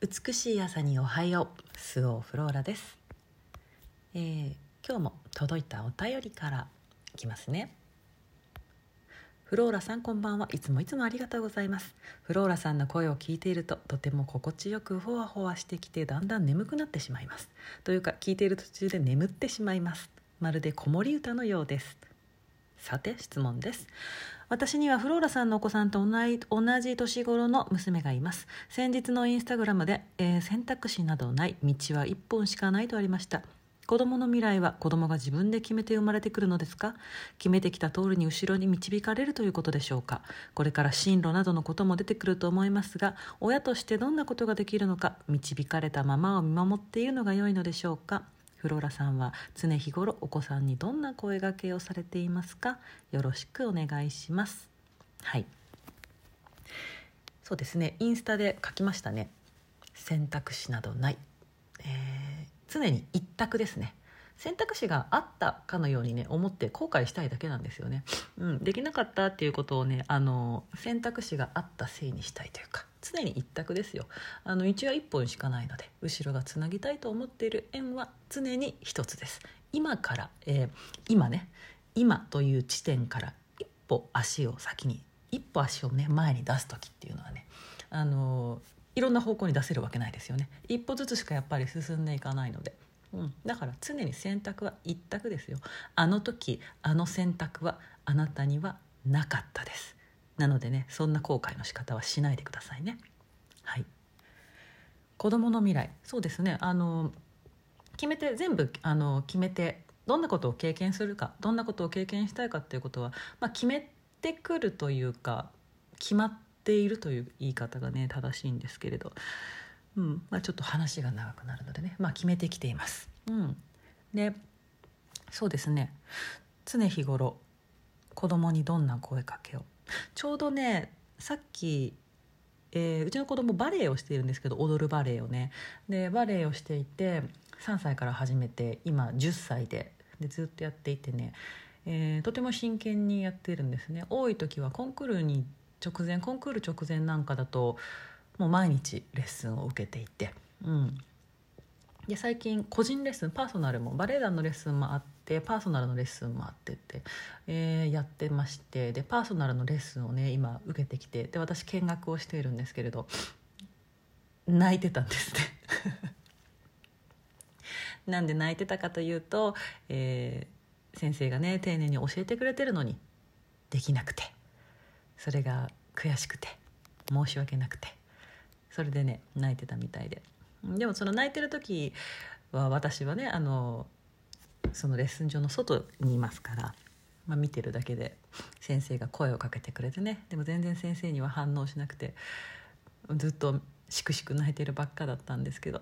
美しい朝におはよう。スオーフローラです、えー今日も届いたお便りからいきますね。フローラさんこんばんは。いつもいつもありがとうございます。フローラさんの声を聞いているととても心地よくほわほわしてきてだんだん眠くなってしまいます。というか聞いている途中で眠ってしまいます。まるで子守歌のようです。さて質問です。私にはフローラさんのお子さんと同い同じ年頃の娘がいます。先日のインスタグラムで、えー選択肢などない道は一本しかないとありました。子供の未来は子供が自分で決めて生まれてくるのですか？決めてきた通りに後ろに導かれるということでしょうか？これから進路などのことも出てくると思いますが親としてどんなことができるのか？導かれたままを見守っているのが良いのでしょうか？フローラさんは常日頃お子さんにどんな声掛けをされていますか？よろしくお願いします。はい。そうですね。インスタで書きましたね。選択肢などない、えー常に一択ですね。選択肢があったかのようにね思って後悔したいだけなんですよね、うん、できなかったっていうことをねあの選択肢があったせいにしたいというか常に一択ですよ。あの道は一本しかないので後ろがつなぎたいと思っている円は常に一つです。今から、えー今ね今という地点から一歩足を先に一歩足をね前に出す時っていうのはねあのいろんな方向に出せるわけないですよね。一歩ずつしかやっぱり進んでいかないので、うん、だから常に選択は一択ですよ。あの時あの選択はあなたにはなかったです。なのでねそんな後悔の仕方はしないでくださいね。はい。子供の未来。そうですね。あの決めて全部あの決めてどんなことを経験するかどんなことを経験したいかっていうことは、まあ、決めてくるというか決まっているという言い方がね正しいんですけれど、うん。まあ、ちょっと話が長くなるのでね、まあ、決めてきています。うん、でそうですね。常日頃子供にどんな声かけを。ちょうどねさっきえーうちの子供バレエをしているんですけど踊るバレエをね。でバレエをしていて3歳から始めて今10歳で。でずっとやっていてね、えーとても真剣にやっているんですね。多い時はコンクールに直前コンクール直前なんかだともう毎日レッスンを受けていて、うん、で最近個人レッスンパーソナルもバレエ団のレッスンもあってパーソナルのレッスンもあってって、えーやってましてでパーソナルのレッスンをね今受けてきてで私見学をしているんですけれど泣いてたんですね。なんで泣いてたかというと、えー先生がね丁寧に教えてくれてるのにできなくて。それが悔しくて申し訳なくて。それでね泣いてたみたいででもその泣いてる時は私はねあのそのレッスン場の外にいますから、まあ、見てるだけで先生が声をかけてくれてねでも全然先生には反応しなくてずっとしくしく泣いてるばっかだったんですけど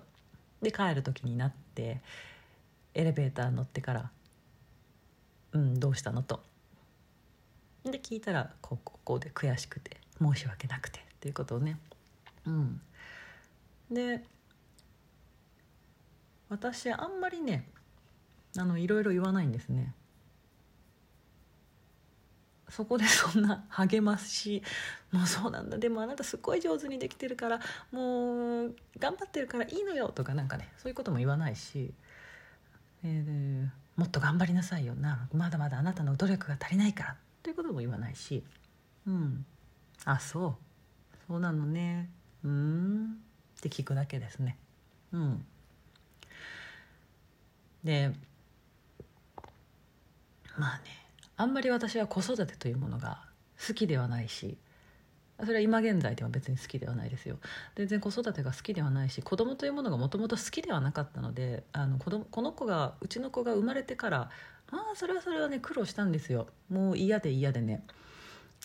で帰る時になってエレベーター乗ってから「うんどうしたの?」と。で聞いたらこうここで悔しくて申し訳なくてっていうことをねうん。で私あんまりねあのいろいろ言わないんですね。そこで そんな励ますし「もうそうなんだ。でもあなたすっごい上手にできてるからもう頑張ってるからいいのよ」とかなんかねそういうことも言わないし、えーもっと頑張りなさいよな。まだまだあなたの努力が足りないから。ということも言わないし。うん。あそう。そうなのね。うーん。って聞くだけですね。うん。でまあねあんまり私は子育てというものが好きではないしそれは今現在では別に好きではないですよ。全然子育てが好きではないし子供というものがもともと好きではなかったのであの子供この子がうちの子が生まれてからああそれはそれはね苦労したんですよ。もう嫌で嫌でね。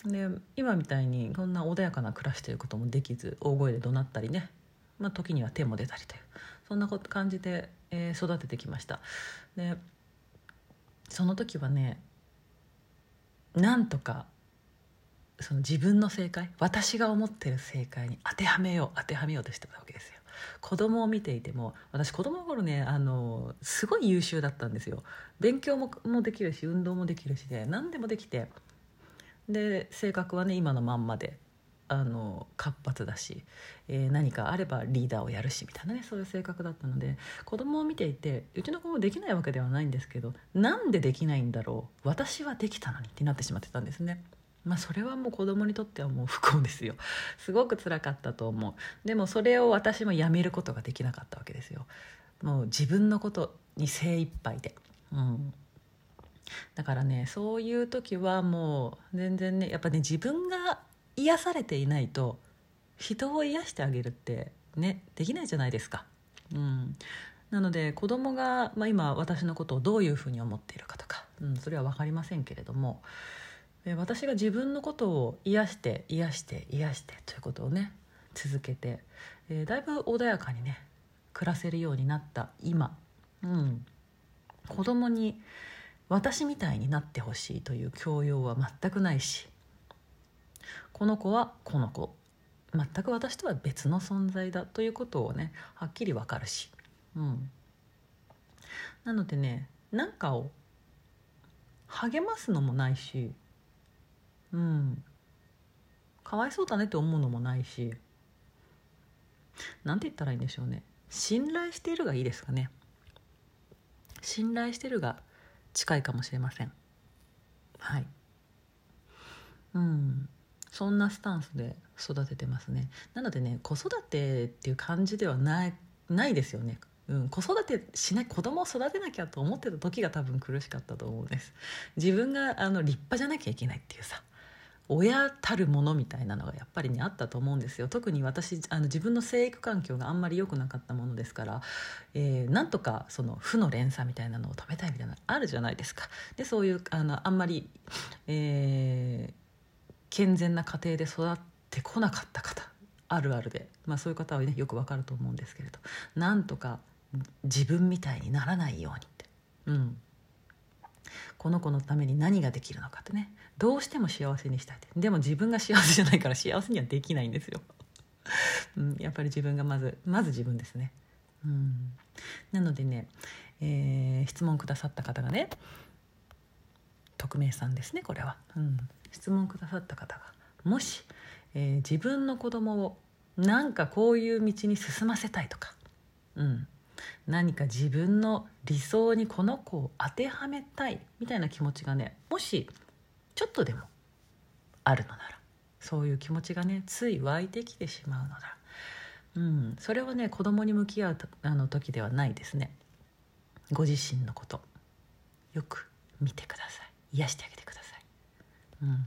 で今みたいにこんな穏やかな暮らしということもできず大声で怒鳴ったりね、まあ、時には手も出たりというそんなこと感じで、えー育ててきました。でその時はねなんとかその自分の正解私が思ってる正解に当てはめよう当てはめようとしてたわけですよ。子供を見ていても私子供の頃ねあのすごい優秀だったんですよ。勉強ももできるし運動もできるしで何でもできてで性格はね今のまんまであの活発だし、えー、何かあればリーダーをやるしみたいなねそういう性格だったので子供を見ていてうちの子もできないわけではないんですけどなんでできないんだろう私はできたのにってなってしまってたんですね。まあ、それはもう子供にとってはもう不幸ですよ。すごく辛かったと思う。でもそれを私もやめることができなかったわけですよ。もう自分のことに精一杯で、うん、だからねそういう時はもう全然ねやっぱね自分が癒されていないと人を癒してあげるってねできないじゃないですか。うん、なので子供が、まあ、今私のことをどういうふうに思っているかとか、うん、それは分かりませんけれども私が自分のことを癒して癒して癒してということをね続けて、えー、だいぶ穏やかにね暮らせるようになった今、うん、子供に私みたいになってほしいという教養は全くないしこの子はこの子全く私とは別の存在だということをねはっきり分かるし、うん、なのでね何かを励ますのもないしうん。かわいそうだねって思うのもないし何て言ったらいいんでしょうね。信頼しているがいいですかね。信頼してるが近いかもしれません。はい。うん。そんなスタンスで育ててますね。なのでね子育てっていう感じではないないですよね。うん、子育てしない子供を育てなきゃと思ってた時が多分苦しかったと思うんです。自分があの立派じゃなきゃいけないっていうさ。親たるものみたいなのがやっぱりねあったと思うんですよ。特に私あの自分の生育環境があんまり良くなかったものですから、えー、なんとかその負の連鎖みたいなのを止めたいみたいなのあるじゃないですか。でそういうあのあんまり、えー、健全な家庭で育ってこなかった方あるあるで、まあ、そういう方はねよくわかると思うんですけれどなんとか自分みたいにならないようにって。うん。この子のために何ができるのかってね。どうしても幸せにしたいって。でも自分が幸せじゃないから幸せにはできないんですよ、うん、やっぱり自分がまずまず自分ですね、うん、なのでね、えー、質問くださった方がね匿名さんですねこれは、うん、質問くださった方が。もし、えー、自分の子供をなんかこういう道に進ませたいとか、うん、何か自分の理想にこの子を当てはめたいみたいな気持ちがねもしちょっとでもあるのならそういう気持ちがねつい湧いてきてしまうのなら、うん、それはね子供に向き合うあの時ではないですね。ご自身のことよく見てください。癒してあげてください。うん。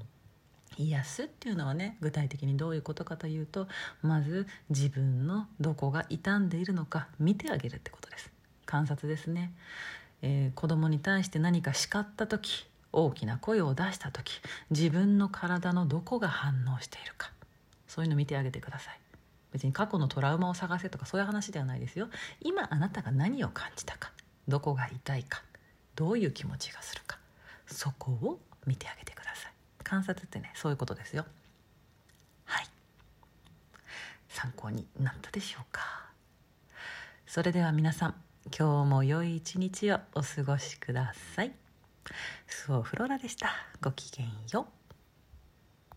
癒すっていうのはね具体的にどういうことかというとまず自分のどこが傷んでいるのか見てあげるってことです。観察ですね、えー、子供に対して何か叱った時大きな声を出した時自分の体のどこが反応しているかそういうの見てあげてください。別に過去のトラウマを探せとかそういう話ではないですよ。今あなたが何を感じたかどこが痛いかどういう気持ちがするかそこを見てあげてください。観察ってねそういうことですよ。はい。参考になったでしょうか。それでは皆さん今日も良い一日をお過ごしください。スオフローラでした。ごきげんよう。